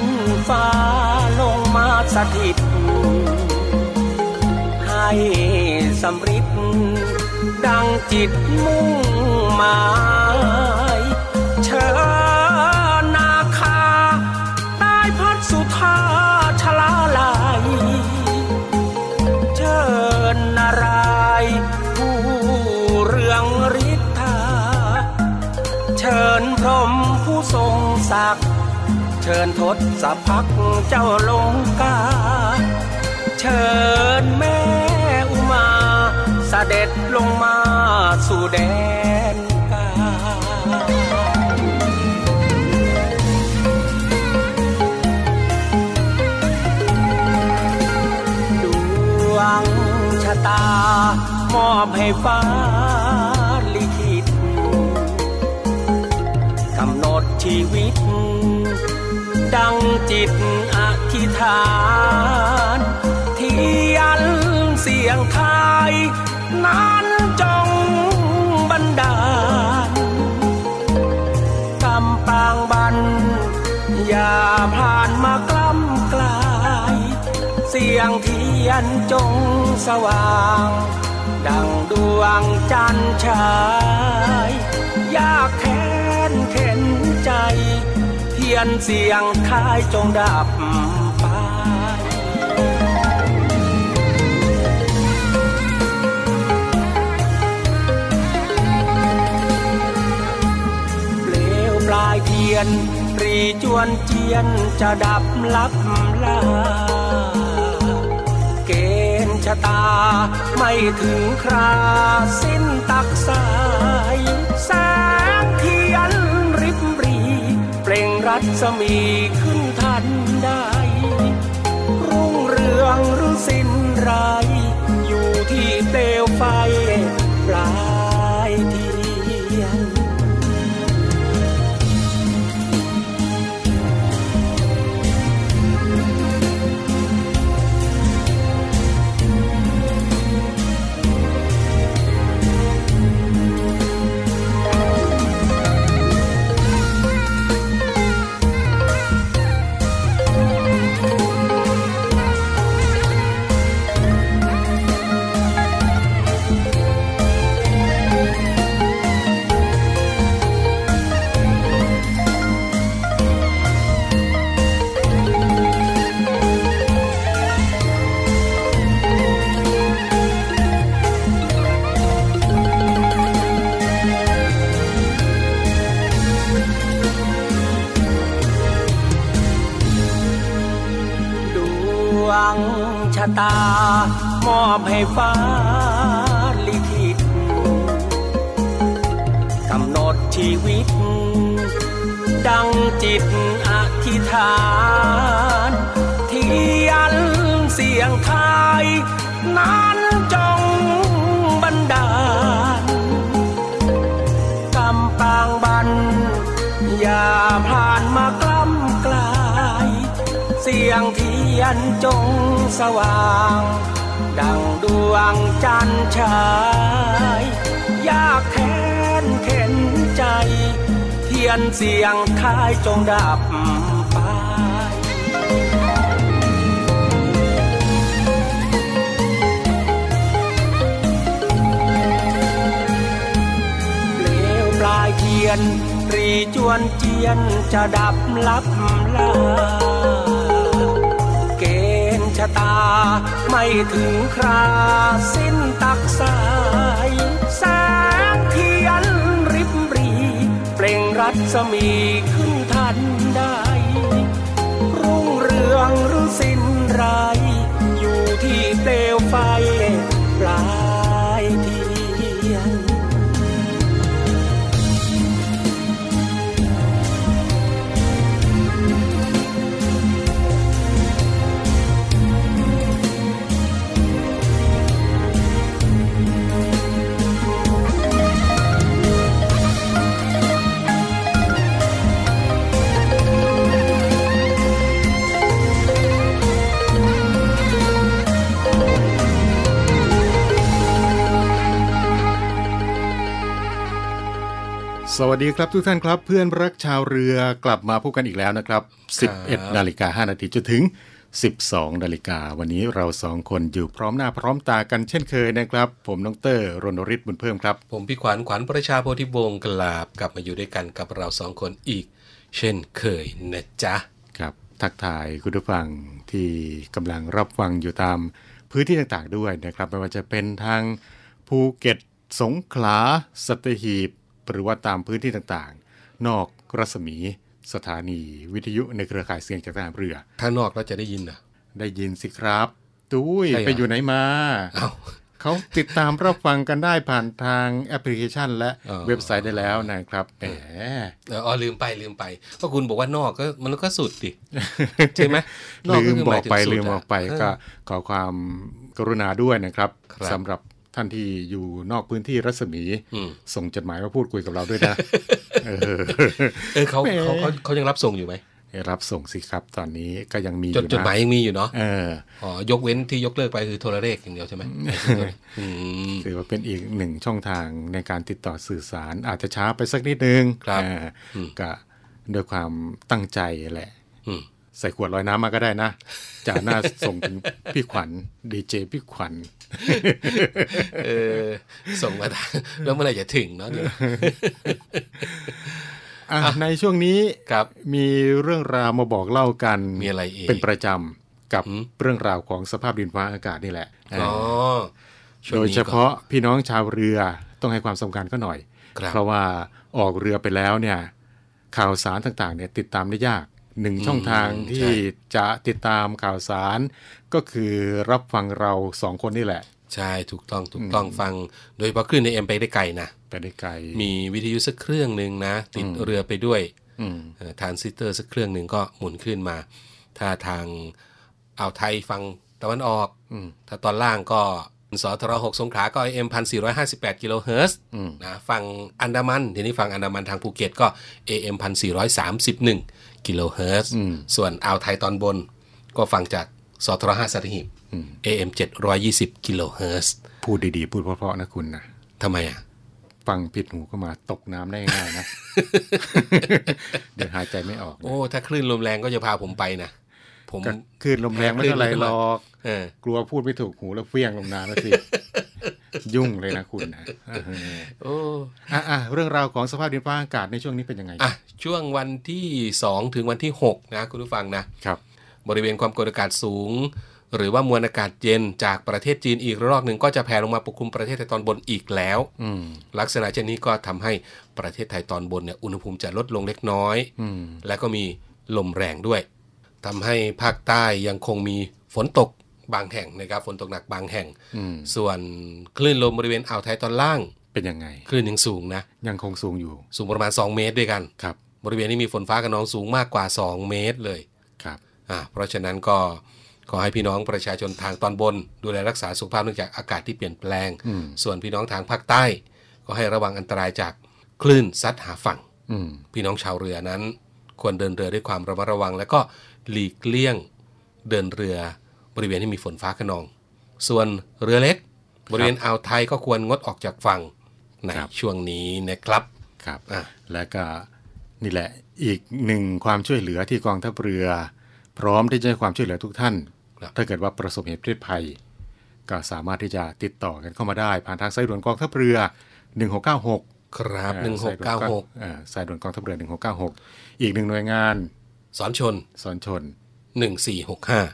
นฟ้าลงมาสถิต ให้สำริดดังจิตมุ่งมา ชิญทศสพักเจ้าลงกา เชิญแม่อุมาเสด็จลงมาสู่แดนกาดวงชะตามอบให้ฟ้าลิขิตกำหนดชีวิต ดังจิตอธิษฐานเทียนเสียงไทยนั้นจงบันดาลกำปางบัน อย่าผ่านมากล้ำกลาย เสียงเทียนจงสว่าง ดังดวงจันทร์ชายย ยนเสียงคายจงดับไปเปลวปลายเทียนรีจวนเจียนจะดับลับลาเกณฑ์ชะตาไม่ถึงคราสิ้นตักสายแสงเทียน ล่งรัศมีขึ้นทันได้รุ่งเรืองหรือสิ้นไร อยู่ที่เปลวไฟปลา ตามอบให้ฟ้าลิขิตกำหนดชีวิต ดังจิตอธิษฐานทียนเสียงไทยนั้น ยนจงสว่าง ดังดวงจันทร์ฉายยากแค้นเข็นใจ เทียนเสียงท้ายจงดับไปเปลวปลายเทียนรีจวนเจียนจะดับลับลา ชะตา ไม่ถึงคราสิ้นตักสายแสงเทียนริบรีเปล่งรัศมีขึ้นทันได้ รุ่งเรืองหรือสิ้นไรอยู่ที่เปลวไฟปลา สวัสดีครับทุกท่านครับ เพื่อนรักชาวเรือกลับมาพบกันอีกแล้วนะครับ 11นาฬิกา5นาทีจนถึง 12นาฬิกาวันนี้เราสองคนอยู่พร้อมหน้าพร้อมตากันเช่นเคยนะครับ ผมน้องเตอร์รณฤทธิ์บุญเพิ่มครับ ผมพี่ขวัญขวัญประชาโพธิวงศ์กลาบกลับมาอยู่ด้วยกันกับเราสองคนอีก เช่นเคยนะจ๊ะครับ ทักทายคุณผู้ฟังที่กำลังรับฟังอยู่ตามพื้นที่ต่างๆด้วยนะครับไม่ว่าจะเป็นทางภูเก็ตสงขลาสัตหีบ หรือว่าตามพื้นที่ต่างๆ นอกรัศมี สถานีวิทยุในเครือข่ายเสียงจากทหารเรือ ถ้านอกเราจะได้ยินนะได้ยินสิครับ ตุ้ย ใช่เหรอ ไปอยู่ไหนมา เอ้าเขาติดตามรับฟังกันได้ผ่านทางแอปพลิเคชัน และอ๋อเว็บไซต์ได้แล้วนะครับแหม เอออ๋อลืมไปลืมไปก็คุณบอกว่านอกก็มันก็สุดดิ ใช่ไหมนอกลืก็มคืบหอมายกถึงไปสุดลืมอะบอกไปเออก็ขอความกรุณาด้วยนะครับครับ สำหรับ ท่านที่อยู่นอกพื้นที่รัศมีอืมส่งจดหมายมาพูดคุยกับเราด้วยนะ เออเออเขาแหมเขาเขาเขายังรับส่งอยู่ไหมรับส่งสิครับตอนนี้ก็ยังมีอจดยู่จดหมายนะยังมีอยู่เนาะเอออ๋อยกเว้นที่ยกเลิกไปคือโทรเลขอย่างเดียวใช่ไหมอืมถือว่าเป็นอีกหนึ่งช่องทางในการติดต่อสื่อสาร อาจจะช้าไปสักนิดนึงครับอ่าอืมก็ด้วยความตั้งใจแหละอืม ใส่ขวดลอยน้ำมาก็ได้นะจากหน้าส่งถึงพี่ขวัญดีเจพี่ขวัญเออส่งมาทางแล้วเมื่อไหร่จะถึงเนาะเดี๋ยวอะในช่วงนี้ครับมีเรื่องราวมาบอกเล่ากันมีอะไรอีกเป็นประจำกับหืมเรื่องราวของสภาพดินฟ้าอากาศนี่แหละอ๋อช่วงโดยนี้เฉก็พาะพี่น้องชาวเรือต้องให้ความสำคัญก็หน่อยครับเพราะว่าออกเรือไปแล้วเนี่ยข่าวสารต่างๆเนี่ยติดตามได้ยาก หนึ่งช่องทางที่จะติดตามข่าวสาร ก็คือรับฟังเราสองคนนี่แหละ ใช่ถูกต้องถูกต้องฟัง โดยเฉพาะคลื่น AM ไปได้ไกลนะไปได้ไกล มีวิทยุสักเครื่องหนึ่งนะ ติดเรือไปด้วยอืมทรานซิสเตอร์สักเครื่องหนึ่งก็หมุนขึ้นมา ถ้าทางอ่าวไทยฟังตะวันออกอืมถ้าตอนล่างก็สทรหกสงขลาก็ AM 1458กิโลเฮิรตซ์อืมนะฝั่งอันดามันทีนี้ฝั่งอันดามันทางภูเก็ตก็ AM 1431 กิโลเฮิรตซ์ส่วนอ่าวไทยตอนบน ก็ฟังจากสทรห้าสัตหีบ AM 720กิโลเฮิรตซ์พูดดีๆ พูดเพราะๆนะคุณนะทำไมอะ ฟังผิดหูก็มาตกน้ำได้ง่ายๆนะ เดี๋ยวหายใจไม่ออกนะโอ้ ถ้าคลื่นลมแรงก็จะพาผมไปนะผมก็คือลมแรงไม่เท่าไหรหรอกเออกลัวพูดไม่ถูกหูแล้วเฟี้ยงลงน้ำแล้วสิ ยุ่งเลยนะคุณนะเออโอ้อะอะเรื่องราวของสภาพดินฟ้าอากาศในช่วงนี้เป็นยังไงอะช่วงวันที่ 2 ถึงวันที่ 6 นะคุณผู้ฟังนะครับ บริเวณความกดอากาศสูง หรือว่ามวลอากาศเย็นจากประเทศจีนอีกระลอกหนึ่งก็จะแผ่ลงมาปกคลุมประเทศไทยตอนบนอีกแล้วอืมลักษณะเช่นนี้ก็ทำให้ประเทศไทยตอนบนเนี่ยอุณหภูมิจะลดลงเล็กน้อยอืมและก็มีลมแรงด้วยทำให้ภาคใต้ยังคงมีฝนตก บางแห่งนะครับฝนตกหนักบางแห่งอืมส่วนคลื่นลมบริเวณอ่าวไทยตอนล่างเป็นยังไง คลื่นยังสูงนะ ยังคงสูงอยู่ สูงประมาณ 2 เมตรด้วยกันครับ บริเวณนี้มีฝนฟ้าขนองสูงมากกว่า 2 เมตรเลยครับอ่าเพราะฉะนั้นก็ขอให้พี่น้องประชาชนทางตอนบน ดูแลรักษาสุขภาพเนื่องจากอากาศที่เปลี่ยนแปลง ส่วนพี่น้องทางภาคใต้ ก็ให้ระวังอันตรายจากคลื่นซัดหาฝั่งอืมพี่น้องชาวเรือนั้น ควรเดินเรือด้วยความระมัดระวัง และก็หลีกเลี่ยงเดินเรือ บริเวณที่มีฝนฟ้าขนอง ส่วนเรือเล็ก บริเวณอ่าวไทยก็ควรงดออกจากฝั่งในครับช่วงนี้นะครับครับอะและก็นี่แหละอีกหนึ่งความช่วยเหลือที่กองทัพเรือ พร้อมที่จะให้ความช่วยเหลือทุกท่านครับถ้าเกิดว่าประสบเหตุเพศภัย ก็สามารถที่จะติดต่อกันเข้ามาได้ ผ่านทางสายด่วนกองทัพเรือ 1696 ครับอ่า1696อ่าสายด่วนกองทัพเรือ 1696 อีกหนึ่งหน่วยงาน สอนชน สอนชน 1465ครับ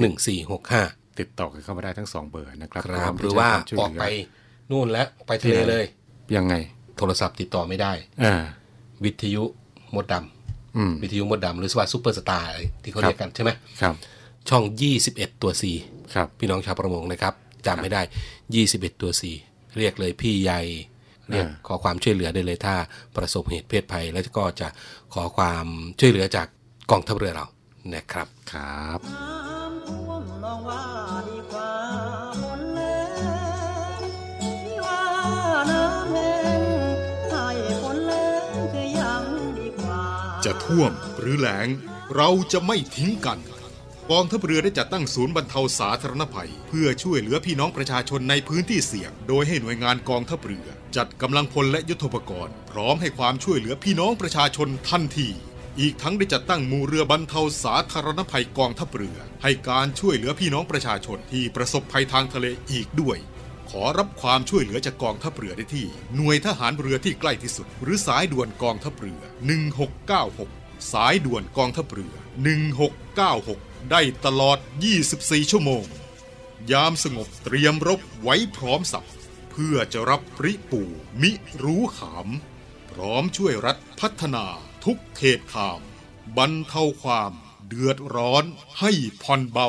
1465ติดต่อกันเข้ามาได้ทั้งสองเบอร์นะครับครัพบมหที่รือจะว่าให้คมช่ยออกเหลืไปนู่นแล้วไปทะเลเลย ยังไง โทรศัพท์ติดต่อไม่ได้อ่าวิทยุมดดอืมำวิทยุมดดำหรือว่าซูเปอร์สตาร์ที่เขาครับเรียกกันใช่ไหมครับ ช่อง 21 ตัว4ครับพี่น้องชาวประมงนะครับจำไม่ได้ 21 ตัว4เรียกเลยพี่ใหญ่เรียกอ่าขอความช่วยเหลือได้เลยถ้าประสบเหตุเพศภัย แล้วก็จะขอความช่วยเหลือจากกองทัพเรือเรา นะครับครับน้ำท่วมมองว่าดีกว่าฝนแล้งที่ว่าน้ำแห้งให้ฝนแล้งคือยังดีกว่าจะท่วมหรือแล้งเราจะไม่ทิ้งกันกองทัพเรือได้จัดตั้งศูนย์บรรเทาสาธารณภัย เพื่อช่วยเหลือพี่น้องประชาชนในพื้นที่เสี่ยง โดยให้หน่วยงานกองทัพเรือ จัดกำลังพลและยุทโธปกรณ์ พร้อมให้ความช่วยเหลือพี่น้องประชาชนทันที อีกทั้งได้จัดตั้งมูเรือบรรเทาสาธารณภัยกองทัพเรือ ให้การช่วยเหลือพี่น้องประชาชนที่ประสบภัยทางทะเลอีกด้วย ขอรับความช่วยเหลือจากกองทัพเรือได้ที่ หน่วยทหารเรือที่ใกล้ที่สุด หรือสายด่วนกองทัพเรือ 1696 สายด่วนกองทัพเรือ 1696 ได้ตลอด 24 ชั่วโมง ยามสงบเตรียมรบไว้พร้อมสับเพื่อจะรับปริปูมิรู้ขาม พร้อมช่วยรัฐพัฒนา ทุกเขตขามบรรเทาความเดือดร้อนให้ผ่อนเบา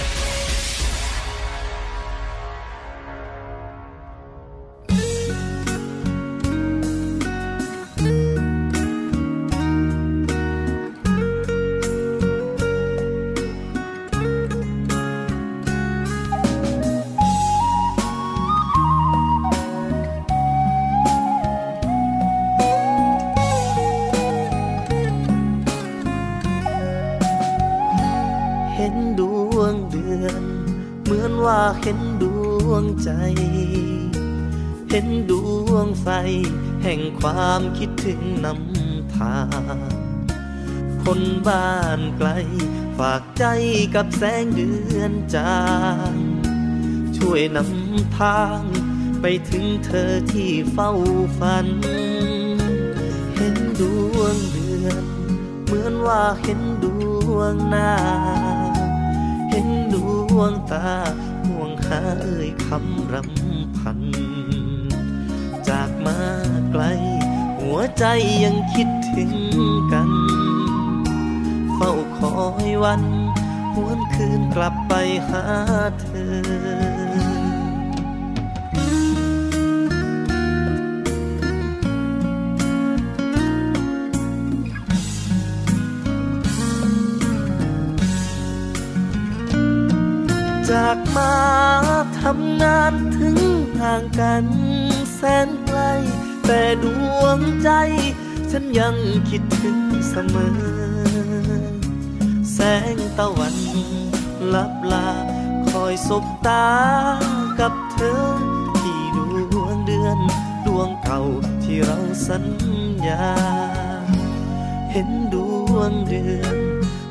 เห็นดวงใจ เห็นดวงไฟ แห่งความคิดถึงนำทางคนบ้านไกล ฝากใจกับแสงเดือนจางช่วยนำทาง ไปถึงเธอที่เฝ้าฝัน เห็นดวงเดือน เหมือนว่าเห็นดวงหน้า เห็นดวงตาาเอ่ยคำรำพัน จากมาไกล หัวใจยังคิดถึงกัน เฝ้าคอยวันหวนคืนกลับไปหาเธอจากมา ทำงานถึงห่างกันแสนไกล แต่ดวงใจ ฉันยังคิดถึงเสมอ แสงตะวันลับลา คอยสบตากับเธอ ที่ดวงเดือน ดวงเก่าที่เราสัญญา เห็นดวงเดือน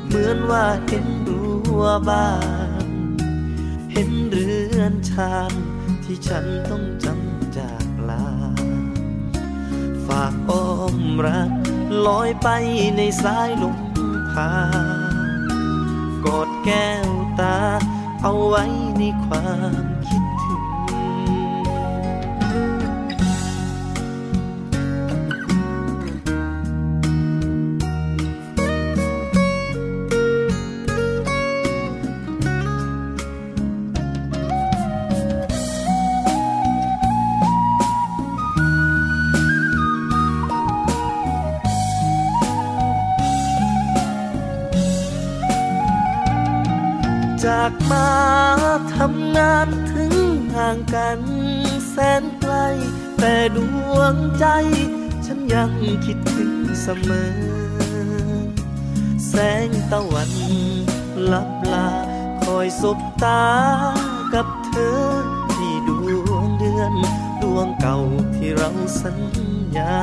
เหมือนว่าเห็นรัวบ้าน เห็นเรือ ชานที่ฉันต้องจำจากลา ฝากอ้อมรักลอยไปในสายลมพากอดแก้วตาเอาไว้ในความ นไกล แต่ดวงใจ ฉันยังคิดถึงเสมอ แสงตะวันลับลา คอยสบตากับเธอ ที่ดวงเดือน ดวงเก่าที่เราสัญญา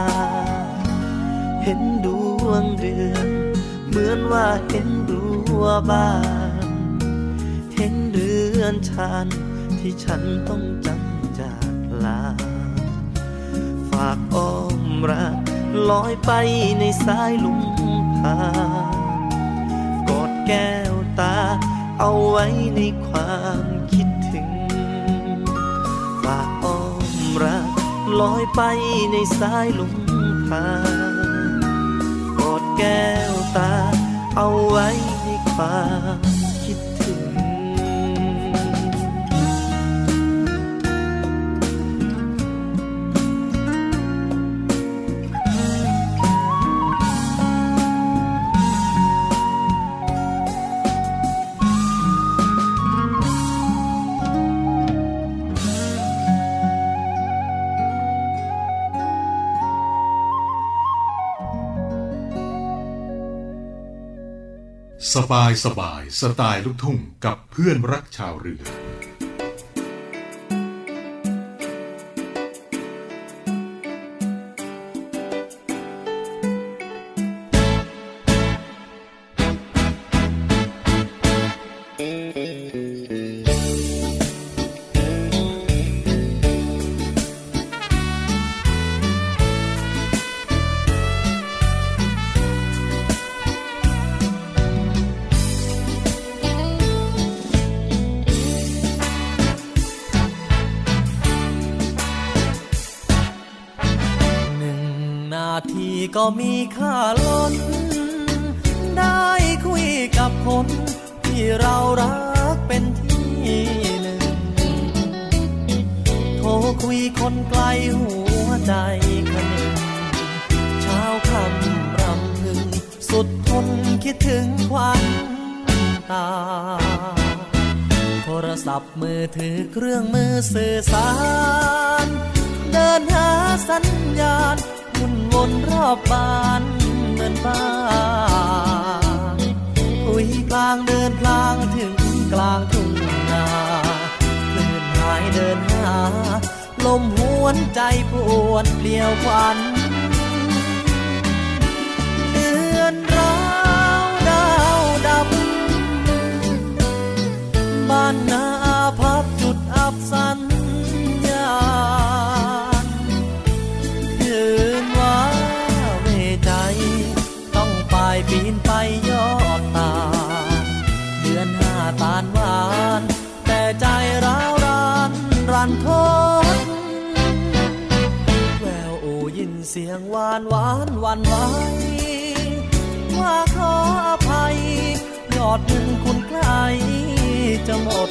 เห็นดวงเดือน เหมือนว่าเห็นรัวบ้าน เห็นเรือนชานที่ฉันต้องจำ รักลอยไปในสายลุมพากอดแก้วตา เอาไว้ในความคิดถึงฝากอ้อมรักลอยไปในสายลุมพากอดแก้วตา เอาไว้ในความ สบายสบายสไตล์ลูกทุ่งกับเพื่อนรักชาวเรือ ใจปวนเปลี่ยวควัน วันไหวว่าขออภัย ยอดเงินคุณใครจะหมด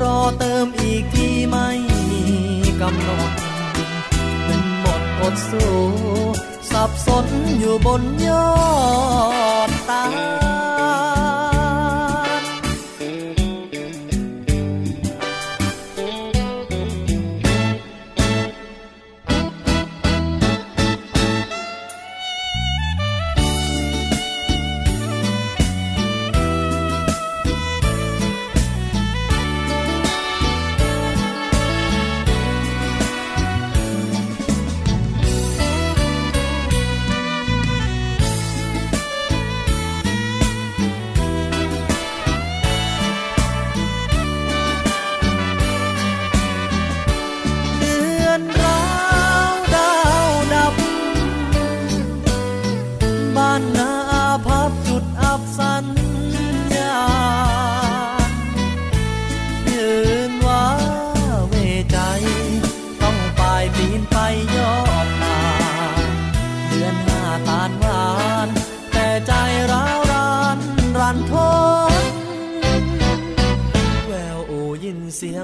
รอเติมอีกที่ไม่มีกำหนดเงินหมดอดสู้ สับสนอยู่บนยอดตา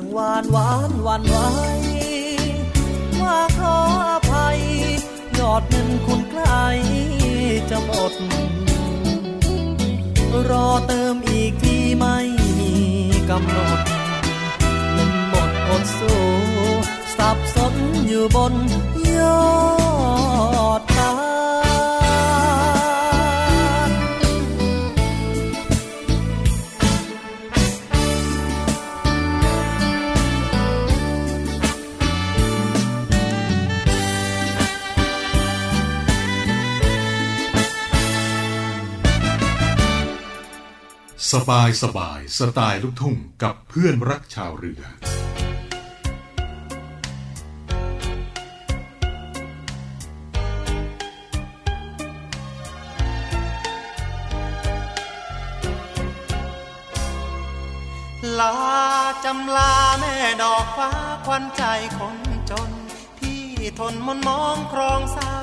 งหวานหวานหวานไว้ว่าขออภัย ยอดเงินคุณใกล้จะหมด รอเติมอีกที่ไม่มีกำหนดเงินหมดอดสู้สับสนอยู่บนยอด สบายสบายสไตล์ลูกทุ่งกับเพื่อนรักชาวเรือ ลาจำลาแม่ดอกฟ้าควันใจคนจน พี่ทนมนมองครองเศร้า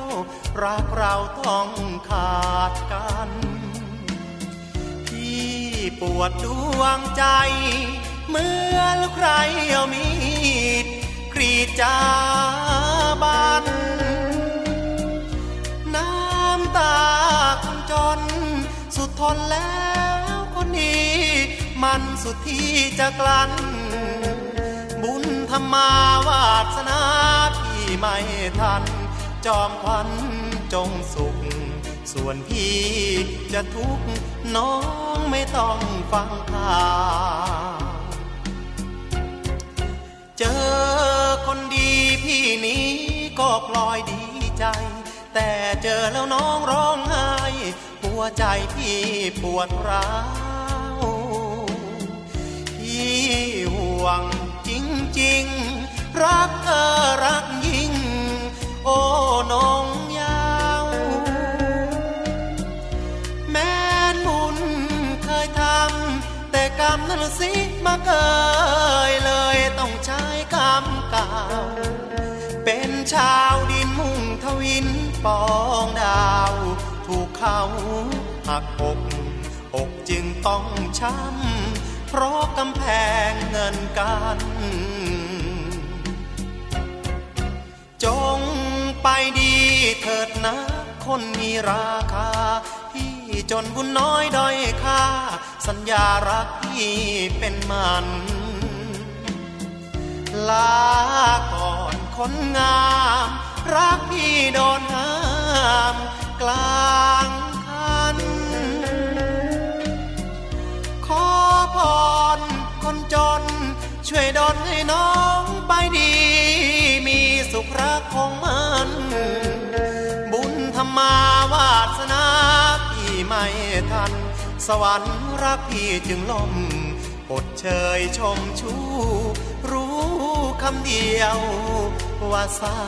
รักเราต้องขาดกัน ปวดดวงใจ เมื่อลูกใครเอามีดกรีดจาบานน้ำตาคนจน สุดทนแล้วคนนี้ มันสุดที่จะกลั้น บุญธรรมาวาสนาพี่ไม่ทัน จอมควันจงสุข ส่วนพี่จะทุกข์น้องไม่ต้องฟังข่าวเจอคนดีพี่นี้ก็พลอยดีใจ แต่เจอแล้วน้องร้องไห้หัวใจพี่ปวดร้าวพี่ห่วงจริงๆ รักเออรักยิ่ง โอ้น้อง แต่กรรมนั้นสิมาเกยเลยต้องใช้กรรมเก่า เป็นชาวดินมุ่งทวินปองดาว ถูกเขาหักอกอกจึงต้องช้ำ เพราะกำแพงเงินกัน จงไปดีเถิดนะคนมีราคา จนบุญน้อยด้อยค่า สัญญารักพี่เป็นมัน ลาก่อนคนงาม รักพี่โดนห้ามกลางคัน ขอพรคนจน ช่วยดลให้น้องไปดี มีสุขรักของมัน ไม่ทัน สวรรค์รักพี่จึงล่มอดเชยชมชูรู้คำเดียวว่าเศร้า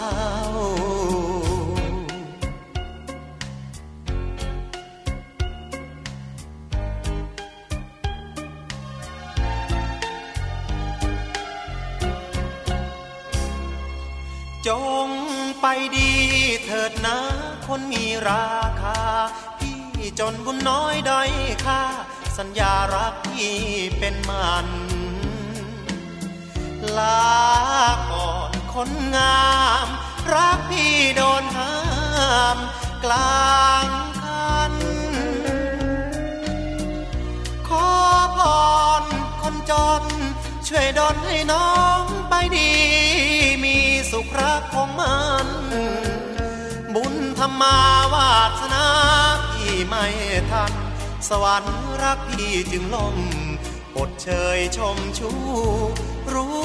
จงไปดีเถิดนะ คนมีราคา จนบุญน้อยด้อยค่า สัญญารักพี่เป็นมัน ลาก่อนคนงาม รักพี่โดนห้ามกลางคัน ขอพรคนจน ช่วยดลให้น้องไปดี มีสุขรักของมัน บุญธรรมาวาสนา ไม่ทัน สวรรค์รักพี่จึงล่มอดเชยชมชูรู้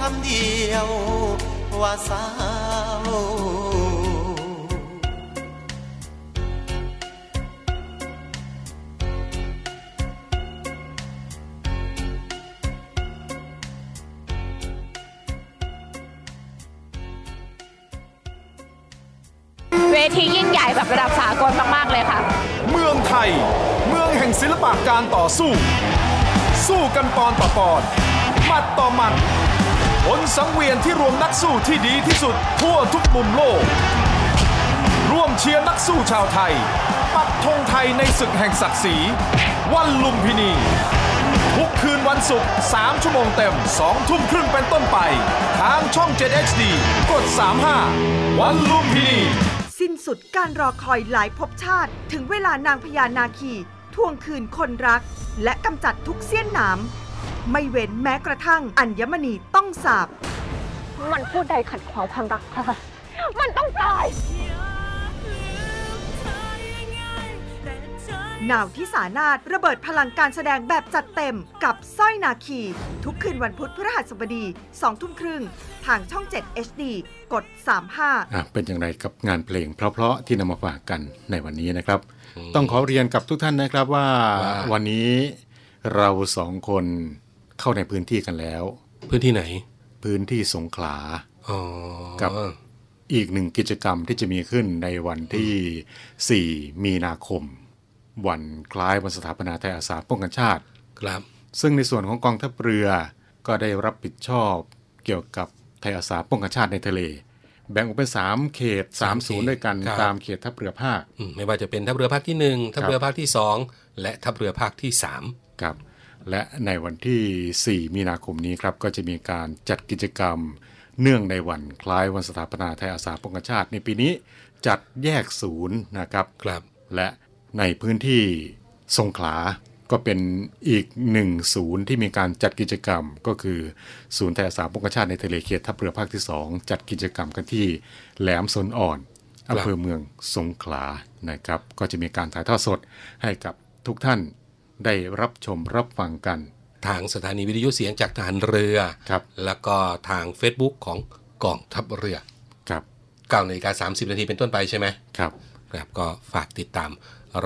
คำเดียวว่าสาว ทียิ่งใหญ่แบบระดับสากลมากๆเลยค่ะ เมืองไทย เมืองแห่งศิลปะการต่อสู้ สู้กันปอนต่อปอนหมัดต่อหมัดผลสังเวียนที่รวมนักสู้ที่ดีที่สุดทั่วทุกมุมโลก ร่วมเชียร์นักสู้ชาวไทย ปักธงไทยในศึกแห่งศักดิ์ศรีวันลุมพินี ทุกคืนวันศุกร์ 3 ชั่วโมงเต็ม 2 ทุ่มครึ่งเป็นต้นไป ทางช่อง 7 HD กด 35 วันลุมพินี สิ้นสุดการรอคอยหลายภพชาติ ถึงเวลานางพญานาคีทวงคืนคนรัก และกำจัดทุกเสี้ยนหนาม ไม่เว้นแม้กระทั่งอัญมณีต้องสาบ มันพูดใดขัดขวางความรักค่ะ มันต้องตาย นาวที่สานาถระเบิดพลังการแสดงแบบจัดเต็มกับสร้อยนาคี ทุกคืนวันพุธพฤหัสบดี2ทุ่มครึ่งทางช่อง 7 HD กด 35อะเป็นอย่างไรกับงานเพลงเพราะๆที่นำมาฝากกันในวันนี้นะครับ ต้องขอเรียนกับทุกท่านนะครับว่าว่าวันนี้เราสองคนเข้าในพื้นที่กันแล้ว พื้นที่ไหน พื้นที่สงขลาอ๋อกับอีกหนึ่งกิจกรรมที่จะมีขึ้นในวันที่ 4 มีนาคม วันคล้ายวันสถาปนาไทยอาสาป้องกันชาติครับ ซึ่งในส่วนของกองทัพเรือก็ได้รับผิดชอบเกี่ยวกับไทยอาสาป้องกันชาติในทะเล แบ่งออกเป็น3เขตสาม3ศูนย์ด้วยกันครับตามเขตทัพเรือภาคอืมไม่ว่าจะเป็นทัพเรือภาคที่หนึ่งทัพเรือภาคที่สองและทัพเรือภาคที่สามครับและในวันที่ 4 มีนาคมนี้ครับก็จะมีการจัดกิจกรรม เนื่องในวันคล้ายวันสถาปนาไทยอาสาป้องกันชาติ ในปีนี้จัดแยกศูนย์นะครับครับ และ ในพื้นที่สงขลาก็เป็นอีกหนึ่งศูนย์ที่มีการจัดกิจกรรม ก็คือศูนย์ไทยอาสาป้องกันชาติในทะเลเขตทัพเรือภาคที่2จัดกิจกรรมกันที่แหลมสนอ่อนอำเภอเมืองสงขลานะครับ ก็จะมีการถ่ายทอดสดให้กับทุกท่านได้รับชมรับฟังกัน ทางสถานีวิทยุเสียงจากทหารเรือครับแล้วก็ทาง Facebook ของกองทัพเรือครับ9นาฬิกา30นาทีเป็นต้นไปใช่ไหมครับครับก็ฝากติดตาม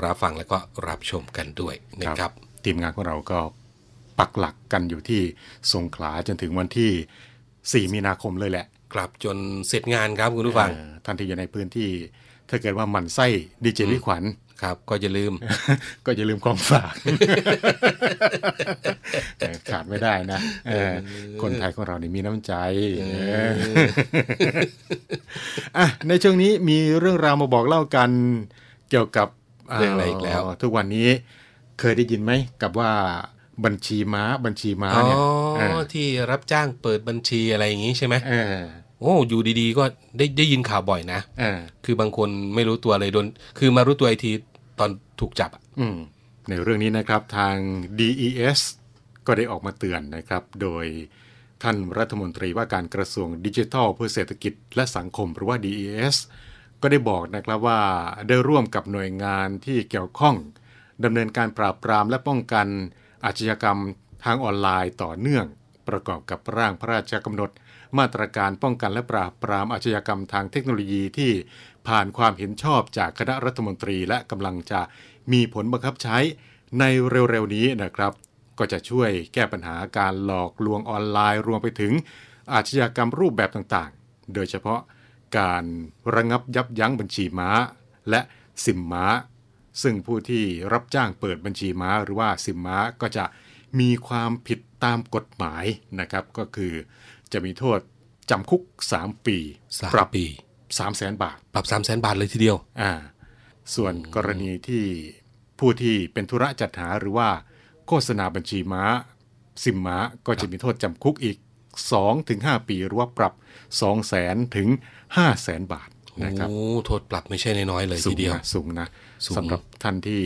รับฟังแล้วก็รับชมกันด้วยนะครับทีมงานของเราก็ปักหลักกันอยู่ที่สงขลาจนถึงวันที่ 4 มีนาคมเลยแหละ กลับจนเสร็จงานครับคุณผู้ฟังเอ่อท่านที่อยู่ในพื้นที่ ถ้าเกิดว่าหมันไส้ดีเจวิขวัญครับ ก็อย่าลืม ก็อย่าลืมของฝากเออขาดไม่ได้นะเออคนไทยของเรานี่มีน้ำใจเอออะในช่วงนี้มีเรื่องราวมาบอกเล่ากันเกี่ยวกับ เรื่องอะไรอีกแล้ว ทุกวันนี้เคยได้ยินไหมกับว่าบัญชีม้าบัญชีม้าอ๋อเนี่ยเออที่รับจ้างเปิดบัญชีอะไรอย่างนี้ใช่ไหมเออโอ้อยู่ดีๆ ก็ได้ได้ยินข่าวบ่อยนะเออคือบางคนไม่รู้ตัวเลยโดน คือมารู้ตัวไอกทีตอนถูกจับอะอืมในเรื่องนี้นะครับทาง DES ก็ได้ออกมาเตือนนะครับ โดยท่านรัฐมนตรีว่าการกระทรวงดิจิทัลเพื่อเศรษฐกิจและสังคมหรือว่า DES ก็ได้บอกนะครับว่าได้ร่วมกับหน่วยงานที่เกี่ยวข้องดำเนินการปราบปรามและป้องกันอาชญากรรมทางออนไลน์ต่อเนื่อง ประกอบกับร่างพระราชกำหนด มาตรการป้องกันและปราบปรามอาชญากรรมทางเทคโนโลยีที่ผ่านความเห็นชอบจากคณะรัฐมนตรีและกำลังจะมีผลบังคับใช้ในเร็วๆนี้นะครับ ก็จะช่วยแก้ปัญหาการหลอกลวงออนไลน์รวมไปถึงอาชญากรรมรูปแบบต่างๆ โดยเฉพาะ การระงับยับยั้งบัญชีม้า และสิมม้า ซึ่งผู้ที่รับจ้างเปิดบัญชีม้าหรือว่าสิมม้าก็จะมีความผิดตามกฎหมายนะครับ ก็คือจะมีโทษจำคุก 3 ปีสามปรับปี3 0 0แสนบาท ปรับ 3 0 0แสนบาทเลยทีเดียวอ่าส่วนกรณีที่ผู้ที่เป็นธุระจัดหาหรือว่าโฆษณาบัญชีม้า สิมม้าก็จะมีโทษจำคุกอีก 2-5ปีหรือว่าปรับ 2 0 0แสนถึง5 0 0แสนบาทนะครับโอ้โทษปรับไม่ใช่น้อยๆเลยสูทีงเดียวนะสูงนะสูงสำหรับท่านที่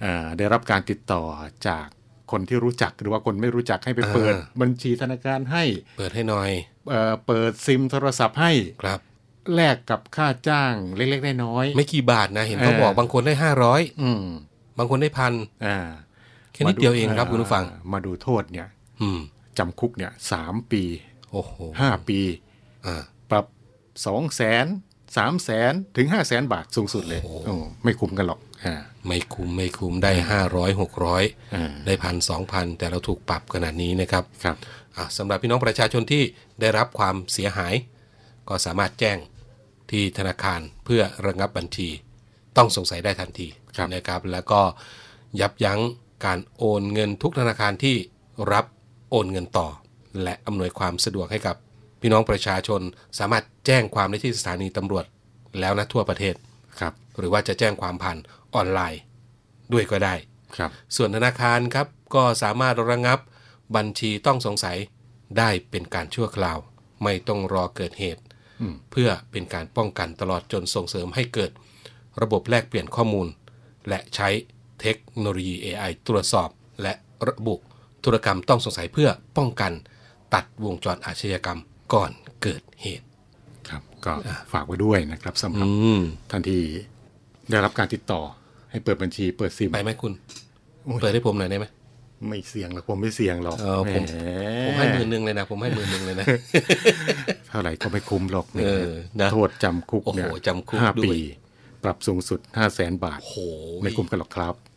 เอ่อได้รับการติดต่อจากคนที่รู้จักหรือว่าคนไม่รู้จักให้ไปเปิดบัญชีธนาคารให้ เปิดให้หน่อยเอ่อเปิดซิมโทรศัพท์ให้ครับแลกกับค่าจ้างเล็กๆน้อยๆไม่กี่บาทนะเห็นเขาเออบอกบางคนได้อืม500บางคนได้พันอ่าแค่นิดเดียวเองครับคุณผู้ฟัง มาดูโทษเนี่ยอืม จำคุกเนี่ยสามปีโอ้โหห้าปีอ่าปรับสองแสนสามแสนถึงห้าแสนบาทสูงสุดเลยโอ้โหโอ้ไม่คุ้มกันหรอกอ่าไม่คุ้มไม่คุ้มได้500 600อ่าได้พันสองพันแต่เราถูกปรับขนาดนี้นะครับครับอะสำหรับพี่น้องประชาชนที่ได้รับความเสียหาย ก็สามารถแจ้งที่ธนาคารเพื่อระงับบัญชี ต้องสงสัยได้ทันทีครับนะครับ แล้วก็ยับยั้งการโอนเงินทุกธนาคารที่รับ โอนเงินต่อ และอำนวยความสะดวกให้กับ พี่น้องประชาชนสามารถแจ้งความได้ที่สถานีตำรวจแล้วนะทั่วประเทศครับหรือว่าจะแจ้งความผ่านออนไลน์ ด้วยก็ได้ครับ ส่วนธนาคารครับก็สามารถระงับบัญชีต้องสงสัยได้เป็นการชั่วคราว ไม่ต้องรอเกิดเหตุ เพื่อเป็นการป้องกันตลอดจนส่งเสริมให้เกิด ระบบแลกเปลี่ยนข้อมูล และใช้เทคโนโลยี AI ตรวจสอบและระบุ ธุรกรรมต้องสงสัยเพื่อป้องกันตัดวงจรอาชญากรรมก่อนเกิดเหตุ ครับ ก็ฝากไว้ด้วยนะครับสำหรับอืมท่านที่ได้รับการติดต่อ ให้เปิดบัญชีเปิดซิมไปไหมคุณ เปิดให้ผมหน่อยได้ไหมไม่เสี่ยงหรอกผมไม่เสี่ยงหรอกเออผมแหผมให้หมื่นหนึ่งเลยนะผมให้หมื่นหนึ่งเลยนะเท่าไหร่ก็ไม่คุ้มหรอกเนี่ยเออนะโทษจำคุกโอ้โหเนี่ยจำคุกห้าด้วยปี ปรับสูงสุดห้าแสนบาทโอ้โหไม่คุ้มกันหรอกครับอืม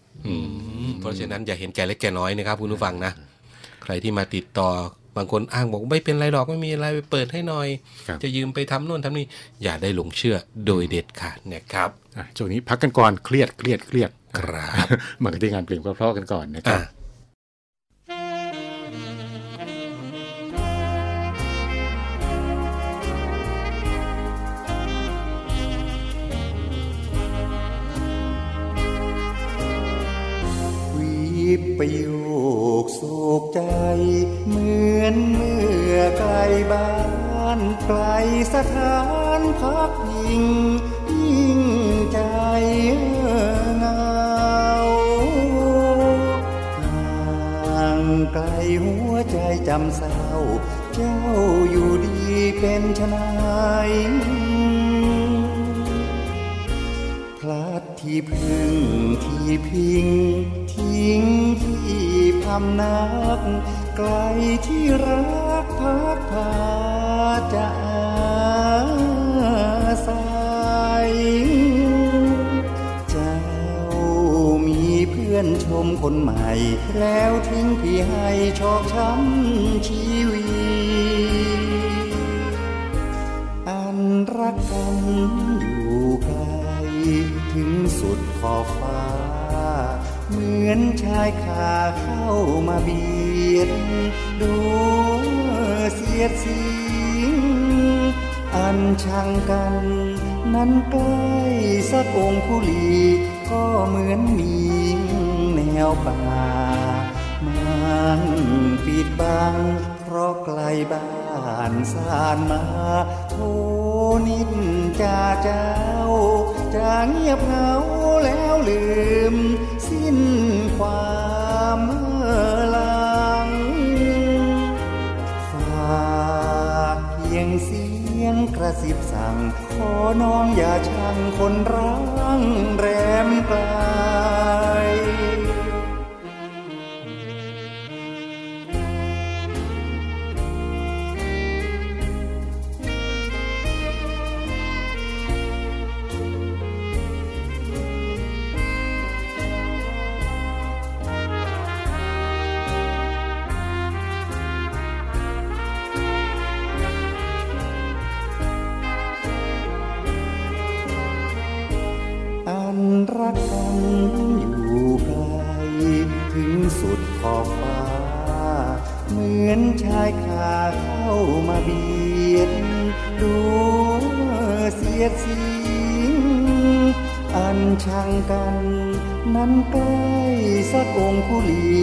เพราะฉะนั้นอย่าเห็นแก่เล็กแก่น้อยนะครับคุณผู้ฟังนะ ใครที่มาติดต่อบางคนอ้างบอกไม่เป็นไรหรอกไม่มีอะไรไปเปิดให้หน่อยครับจะยืมไปทำโน่นทำนี่อย่าได้หลงเชื่อโดยเด็ดขาดนะครับอะช่วงนี้พักกันก่อนเครียดเครียดเครียดครับมากันที่งานเพลงเพราะๆกันก่อนนะครับ ประโยคโศกใจ เหมือนเมื่อไกลบ้านไกลสถานพักพิง ยิ่งใจเหงาห่างไกลหัวใจจำเศร้า เจ้าอยู่ดีเป็นชนาย ลัดที่พึ่งที่พิง ทิ้งที่พำนัก ไกลที่รักพักพาจะอาศัยเจ้ามีเพื่อนชมคนใหม่ แล้วทิ้งพี่ให้ชอกช้ำชีวิต อันรักกันอยู่ไกล ถึงสุดขอบฟ้า เหมือนชายคาเข้ามาเบียด ดูเสียดสีอันช่างกัน นั้นใกล้สักองคุลีก็เหมือนมีแนวป่ามันปิดบังเพราะไกลบ้านสานมาโทนิดจาเจ้า จากเงียบเหงาแล้วลืม สิ้นความเมื่อหลัง ฝากเพียงเสียงกระซิบสั่ง ขอน้องอย่าชังคนร้างแรมกลาง สุดขอบฟ้า เหมือนชายคาเข้ามาเบียด ดูเสียดสีอันช่างกัน นั้นใกล้สักองคุลี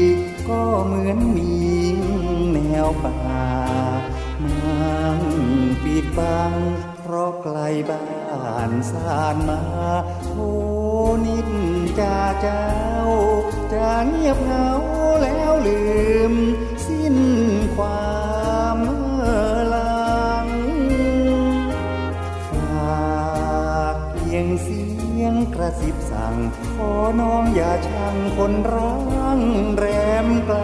ก็เหมือนมีแนวป่ามันปิดบัง เพราะไกลบ้านสานมาโทนิดจาเจ้า จะเงียบเหงาแล้วลืม สิ้นความเมื่อหลัง ฝากเพียงเสียงกระซิบสั่ง ขอน้องอย่าชังคนรังแรมไกล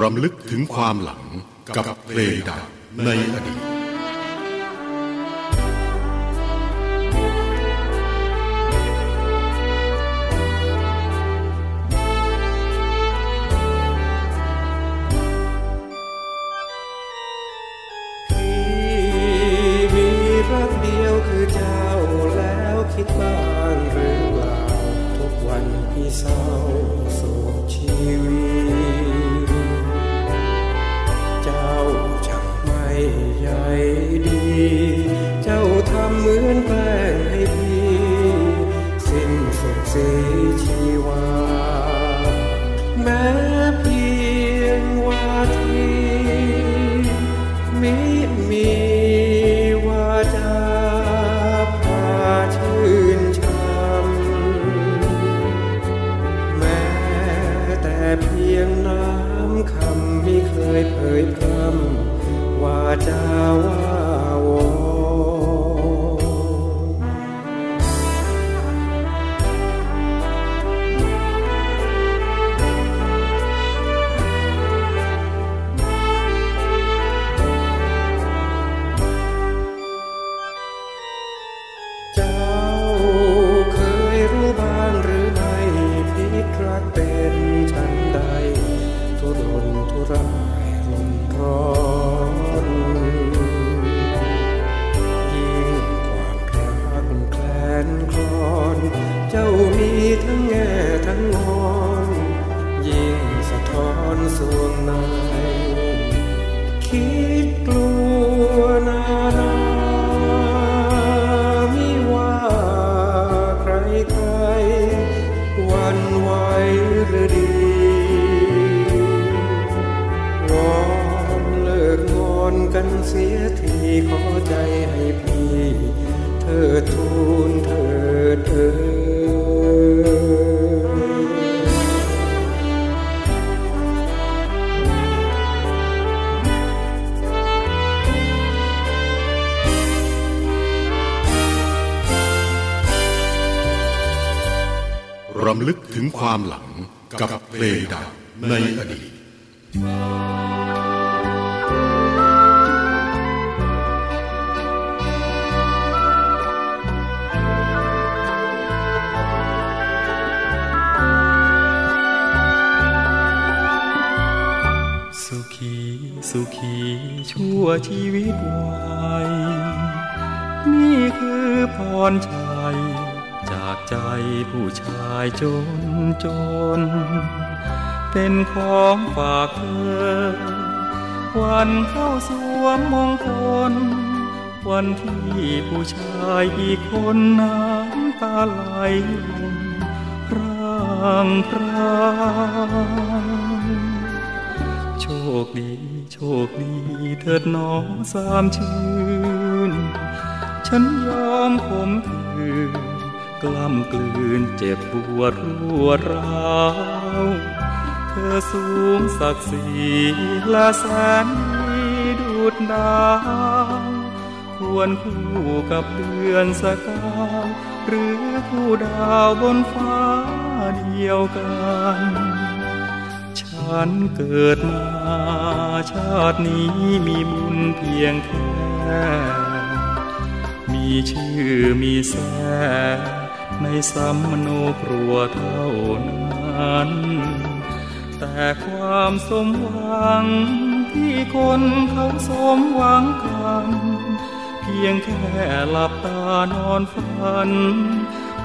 รำลึกถึงความหลังกับเพลงดังในอดีต วชีวิตวัยนี่คือพรชัย จากใจผู้ชายจนจน เป็นของฝากเธอ วันเข้าสวมมงคล วันที่ผู้ชายอีกคนน้ำตาไหลลงร่างพราง คดี โชคดีเถิดหนอสามชื่น ฉันยอมขมขืนกล้ำกลืนเจ็บปวดรวดร้าว เธอสูงศักดิ์ศรีละแสนดีดูดดาวควรคู่กับเดือนสกาวหรือคู่ดาวบนฟ้าเดียวกัน ฉันเกิดมาชาตินี้มีบุญเพียงแค่มีชื่อมีแสในสัมโนครัวเท่านั้น แต่ความสมหวังที่คนเขาสมหวังกันเพียงแค่หลับตานอนฝัน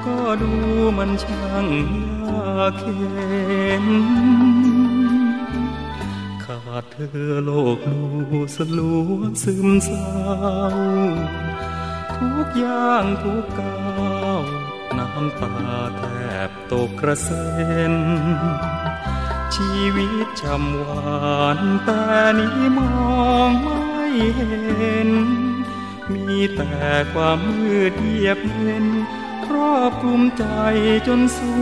ก็ดูมันช่างยากเข็น ดเธอโลกดูสลัวซึมเศร้า ทุกอย่างทุกก้าวน้ำตาแทบตกกระเซ็น ชีวิตจำหวานแต่นี้มองไม่เห็น มีแต่ความมืดเยียบเย็นครอบคลุมใจจนสู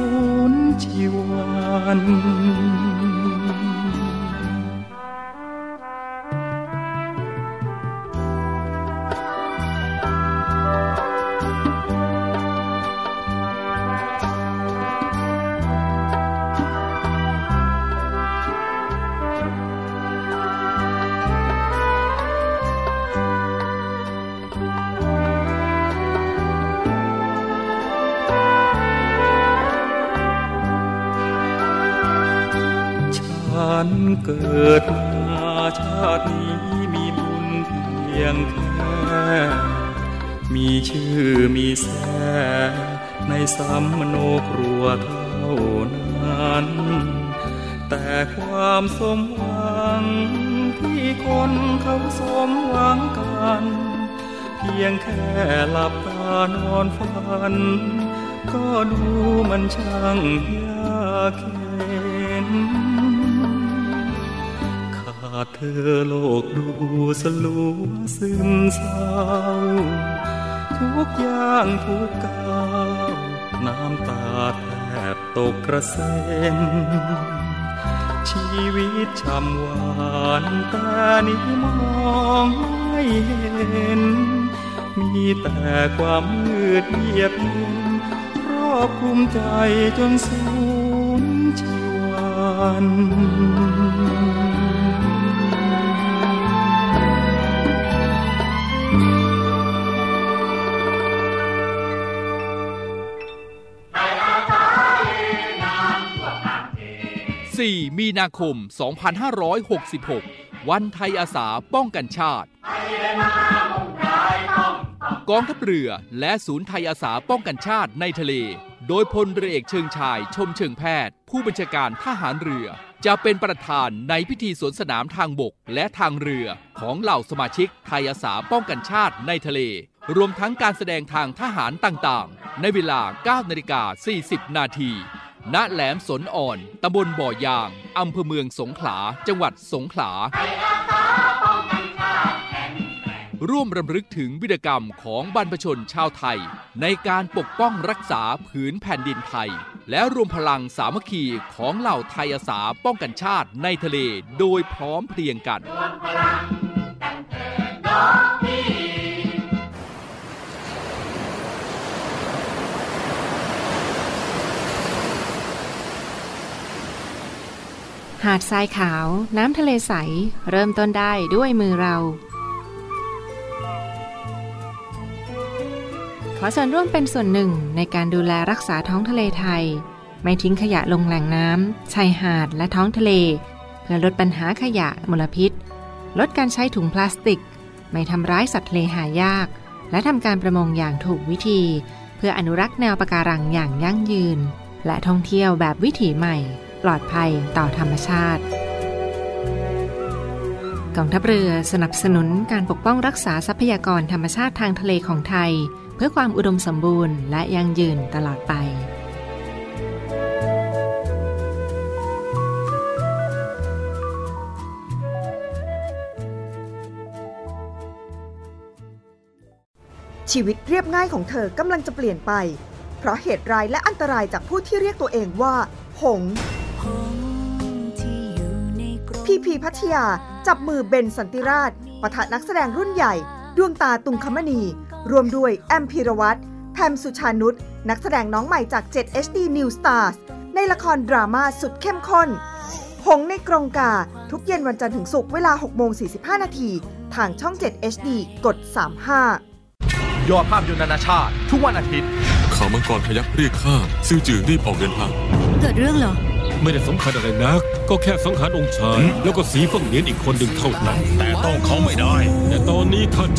ญชีวัน ลัวซึมเศร้า ทุกอย่างทุกก้าวน้ำตาแทบตกกระเซ็นชีวิตช่ำหวานแต่นี้มองไม่เห็น มีแต่ความมืดเยียบเย็นครอบคลุมใจจนสูญชีวัน 4 มีนาคม 2566 วันไทยอาสาป้องกันชาติ กองทัพเรือและศูนย์ไทยอาสาป้องกันชาติในทะเล โดยพลเรือเอกเชิงชายชมเชิงแพทย์ ผู้บัญชาการทหารเรือ จะเป็นประธานในพิธีสวนสนามทางบกและทางเรือของเหล่าสมาชิกไทยอาสาป้องกันชาติในทะเล รวมทั้งการแสดงทางทหารต่างๆ ในเวลา 9 นาฬิกา 40 นาที ณแหลมสนอ่อน ตำบลบ่อยาง อำเภอเมืองสงขลา จังหวัดสงขลา ร่วมรำลึกถึงวิรกรรมของบรรพชนชาวไทย ในการปกป้องรักษาผืนแผ่นดินไทย และรวมพลังสามัคคีของเหล่าไทยอาสาป้องกันชาติในทะเลโดยพร้อมเพรียงกันหาดทรายขาว น้ำทะเลใส เริ่มต้นได้ด้วยมือเรา ขอส่วนร่วมเป็นส่วนหนึ่งในการดูแลรักษาท้องทะเลไทย ไม่ทิ้งขยะลงแหล่งน้ำชายหาดและท้องทะเล เพื่อลดปัญหาขยะมลพิษ ลดการใช้ถุงพลาสติก ไม่ทำร้ายสัตว์ทะเลหายาก และทำการประมงอย่างถูกวิธี เพื่ออนุรักษ์แนวปะการังอย่างยั่งยืน และท่องเที่ยวแบบวิถีใหม่ ปลอดภัยต่อธรรมชาติกองทัพเรือสนับสนุนการปกป้องรักษาทรัพยากรธรรมชาติทางทะเลของไทย เพื่อความอุดมสมบูรณ์และยั่งยืนตลอดไป ชีวิตเรียบง่ายของเธอกำลังจะเปลี่ยนไป เพราะเหตุร้ายและอันตรายจากผู้ที่เรียกตัวเองว่า หง พีพีพัทยา จับมือเบนสันติราชปะทะนักแสดงรุ่นใหญ่ ดวงตาตุงคมณี รวมด้วยแอมพีรวัตรแพมสุชานุชนักแสดงน้องใหม่จาก 7 HD New Stars ในละครดราม่าสุดเข้มข้น หงส์ในกรงกา ทุกเย็นวันจันทร์ถึงศุกร์เวลา6โมง45 นาที ทางช่อง 7 HD กด 35 ยอดภาพยนตร์นานาชาติ ทุกวันอาทิตย์ข่าวมังกรพยักเรียกข้าซิ่วจือรีบออกเดินทาง เกิดเรื่องเหรอ ไม่ได้สำคัญอะไรนัก ก็แค่สังหารองค์ชาย แล้วก็สีฟังเหนียนอีกคนหนึ่งเท่านั้น แต่ต้องเขาไม่ได้ แต่ตอนนี้ท่าน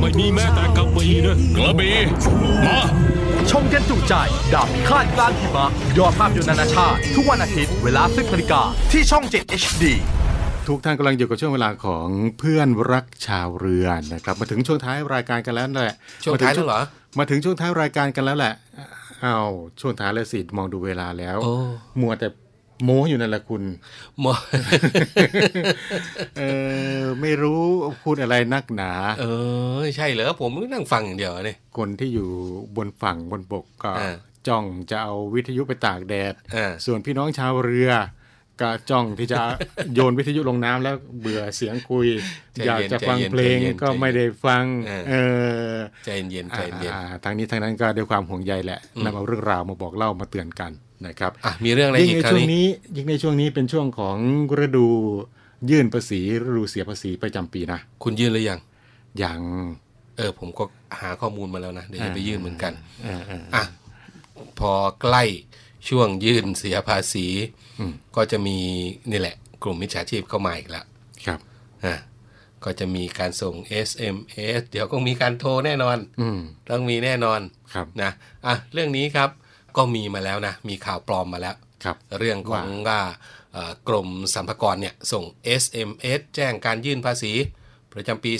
ไม่มีแม้แต่กระบี่นะกระบี่มาชมกันจุใจ ดาบพิฆาตกลางหิมะยอดภาพยนตร์นานาชาติ ทุกวันอาทิตย์เวลา10นาฬิกาที่ช่อง 7 HD ทุกท่านกำลังอยู่กับช่วงเวลาของเพื่อนรักชาวเรือนะครับ มาถึงช่วงท้ายรายการกันแล้วแหละช่วงท้ายแล้วเหรอมาถึงช่วงท้ายรายการกันแล้วแหละอ้าวช่วงท้ายแล้วสิมองดูเวลาแล้วโอ้มัวแต่ โม้อยู่นั่นแหละคุณหมอเออไม่รู้พูดอะไรนักหนา เออ ใช่เหรอผมนั่งฟังอย่างเดียวเนี่ยคนที่อยู่บนฝั่งบนบกก็อ่าจ้องจะเอาวิทยุไปตากแดดอ่าส่วนพี่น้องชาวเรือก็จ้องที่จะโยนวิทยุลงน้ำแล้วเบื่อเสียงคุยใจเย็นอยากจะฟังใจเย็นเพลงใจเย็นก็ไม่ได้ฟัง เออเออใจเย็นๆใจเย็นอ่าทางนี้ทางนั้นก็ด้วยความห่วงใยแหละอืมนำเอาเรื่องราวมาบอกเล่ามาเตือนกัน นะครับอะมีเรื่องอะไรยิ่งอีกในคราวช่วงนี้นี้ยิ่งในช่วงนี้เป็นช่วงของฤดูยื่นภาษีฤดูเสียภาษีประจำปีนะคุณยื่นหรือยังอย่างเออผมก็หาข้อมูลมาแล้วนะเดี๋ยวจะไปยื่นเหมือนกันเออเอออะพอใกล้ช่วงยื่นเสียภาษีอืมก็จะมีนี่แหละ กลุ่มมิจฉาชีพเข้ามาอีกแล้วครับอะก็จะมีการส่ง SMS เดี๋ยวก็มีการโทรแน่นอนอืมต้องมีแน่นอนครับนะอะเรื่องนี้ครับ ก็มีมาแล้วนะ มีข่าวปลอมมาแล้วครับเรื่องของว่าเอ่อกรมสรรพากรเนี่ยส่ง SMS แจ้งการยื่นภาษี ประจำปี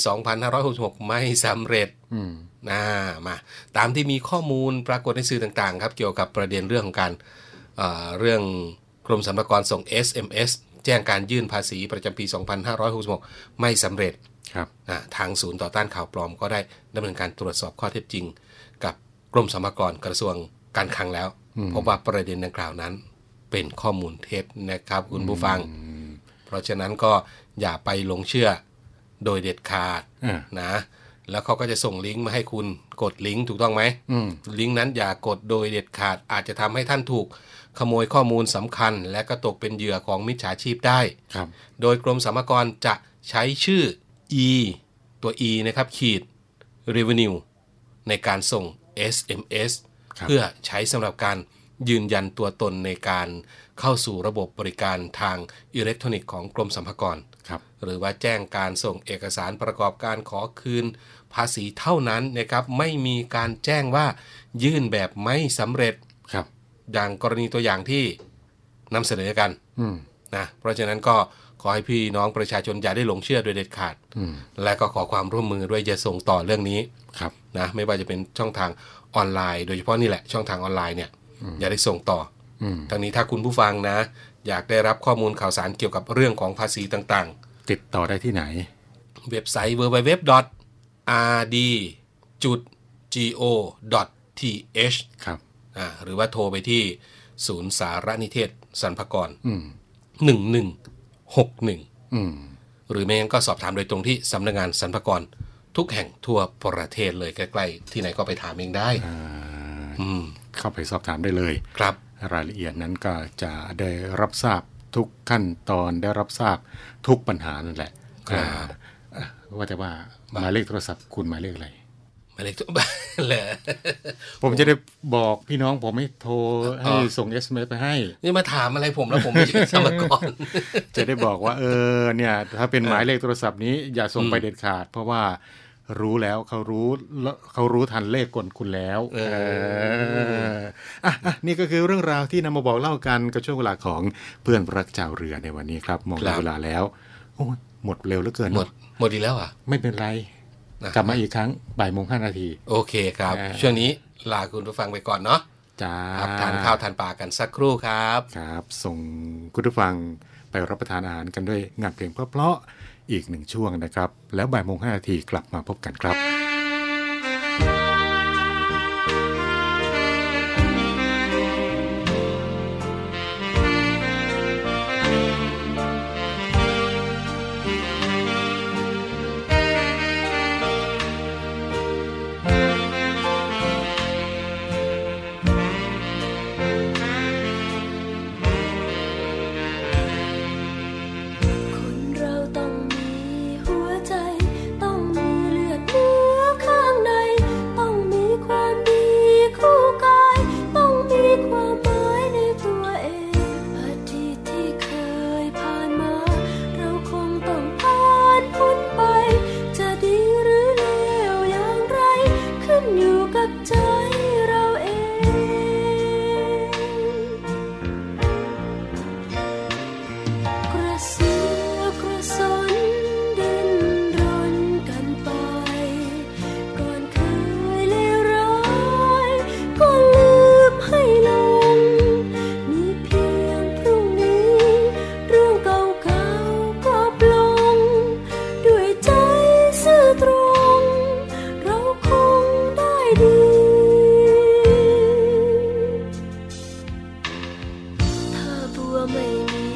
2566 ไม่สำเร็จอืมนะมา ตามที่มีข้อมูลปรากฏในสื่อต่างๆ ครับ เกี่ยวกับประเด็นเรื่องของการเอ่อเรื่องกรมสรรพากรส่ง SMS แจ้งการยื่นภาษีประจำปี 2566 ไม่สำเร็จครับนะทางศูนย์ต่อต้านข่าวปลอมก็ได้ดำเนินการตรวจสอบข้อเท็จจริง กับกรมสรรพากรกระทรวง การคลังแล้วอืมพบว่าประเด็นดังกล่าวนั้น เป็นข้อมูลเท็จนะครับ คุณผู้ฟัง เพราะฉะนั้นก็อย่าไปหลงเชื่อโดยเด็ดขาดอ่านะ แล้วเขาก็จะส่งลิงก์มาให้คุณกดลิงก์ถูกต้องไหมอืมลิงก์นั้นอย่ากดโดยเด็ดขาด อาจจะทำให้ท่านถูกขโมยข้อมูลสำคัญ และก็ตกเป็นเหยื่อของมิจฉาชีพได้ครับโดยกรมสรรพากรจะใช้ชื่อ e ตัว e นะครับขีด revenue ในการส่ง SMS ครับ เพื่อใช้สำหรับการยืนยันตัวตนในการเข้าสู่ระบบบริการทางอิเล็กทรอนิกส์ของกรมสรรพากรครับหรือว่าแจ้งการส่งเอกสารประกอบการขอคืน ภาษีเท่านั้นนะครับไม่มีการแจ้งว่ายื่นแบบไม่สำเร็จครับ อย่างกรณีตัวอย่างที่นำเสนอกันอืมนะเพราะฉะนั้นก็ขอให้พี่น้องประชาชนอย่าได้หลงเชื่อโดยเด็ดขาดอืมและก็ขอความร่วมมือด้วยจะส่งต่อเรื่องนี้ครับนะไม่ว่าจะเป็นช่องทาง ออนไลน์ โดยเฉพาะนี่แหละช่องทางออนไลน์เนี่ยอย่าได้ส่งต่ออืมทั้งนี้ถ้าคุณผู้ฟังนะ อยากได้รับข้อมูลข่าวสารเกี่ยวกับเรื่องของภาษีต่างติดต่อได้ที่ไหนๆเว็บไซต์ www.rd.go.th ครับอ่าหรือว่าโทรไปที่ศูนย์สารนิเทศสรรพากรอืม1161อืมหรือไม่งั้นก็สอบถามโดยตรงที่สำนักงานสรรพากร ทุกแห่งทั่วประเทศเลยใกล้ๆ ที่ไหนก็ไปถามเองได้อืมเข้าไปสอบถามได้เลยครับ รายละเอียดนั้นก็จะได้รับทราบทุกขั้นตอนได้รับทราบทุกปัญหานั่นแหละครับอ่าว่าแต่ว่าหมายเลขโทรศัพท์คุณหมายเลขอะไรหมายเลขตัวเหรอผมจะได้บอกพี่น้องผมให้โทรให้อ๋อส่ง SMS ไปให้นี่มาถามอะไรผมแล้วผมไม่ใช่สรรพากรจะได้บอกว่าเออเนี่ย ถ้าเป็นหมายเลขโทรศัพท์นี้อย่าส่งไปอืมเด็ดขาด เพราะว่า รู้แล้วเขารู้แล้วเขารู้ทันเลขกลคุณแล้วเออเอออะอะนี่ก็คือเรื่องราวที่นำมาบอกเล่ากันกับช่วงเวลาของเพื่อนรักเจ้าเรือในวันนี้ครับมองดูเวลาแล้วโอ้ยหมดเร็วเหลือเกินหมดหมดดีแล้วอะ ไม่เป็นไรนะกลับมาอีกครั้งบ่ายโมงห้านาที โอเคครับอ่าช่วงนี้ลาคุณผู้ฟังไปก่อนเนาะจ้าครับทานข้าวทานปลากันสักครู่ครับ ครับ ส่งคุณผู้ฟังไปรับประทานอาหารกันด้วยงานเพลงเพราะๆ อีกหนึ่งช่วงนะครับ แล้วบ่ายโมงห้านาทีกลับมาพบกันครับ 我没你。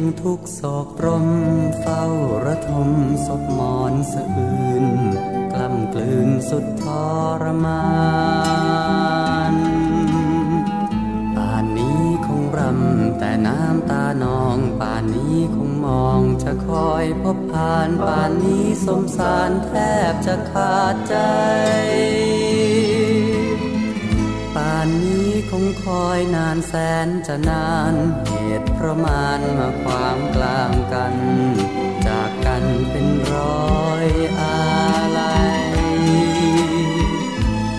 งทุกโศกตรมเฝ้าระทมศพหมอนสะอื่น กล้ำกลืนสุดทรมานป่านนี้คงรำแต่น้ำตานองป่านนี้คงมองจะคอยพบผ่านป่านนี้สมสารแทบจะขาดใจป่านนี้คงคอยนานแสนจะนาน เพราะมานมาความกลางกัน จากกันเป็นร้อยอาลัย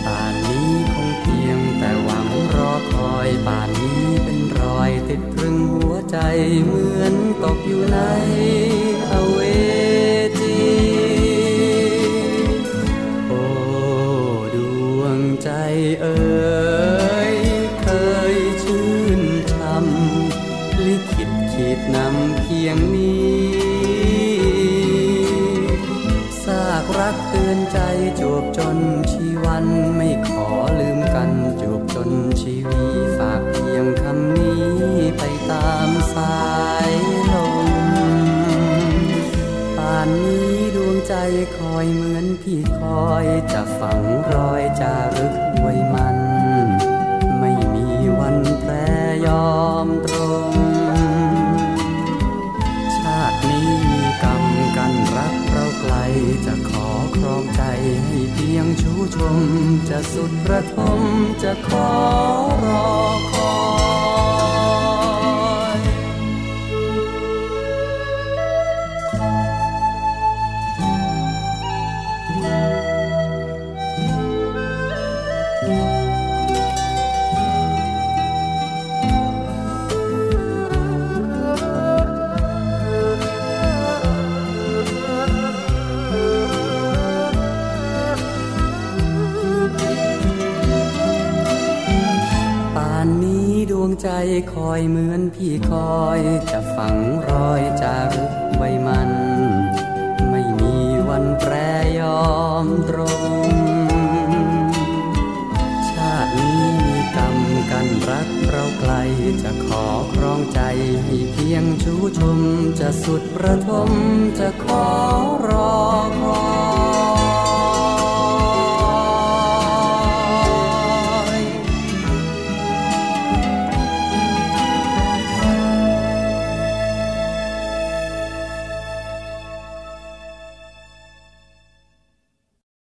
ป่านนี้คงเพียงแต่หวังรอคอยป่านนี้เป็นรอยติดตรึงหัวใจเหมือนตกอยู่ใน ชีวีฝากเพียงคำนี้ไปตามสายลมป่านนี้ดวงใจคอยเหมือนพี่คอยจะฝังรอยจารึกไว้มัน ชมจะสุดประทมจะขอรอคอย ใจคอยเหมือนพี่คอยจะฝังรอยจารึกไว้มัน ไม่มีวันแปรยอมตรง ชาตินี้มีกรรมกันรักเราไกลจะขอครองใจให้เพียงชูชม จะสุดประทมจะขอรอคอย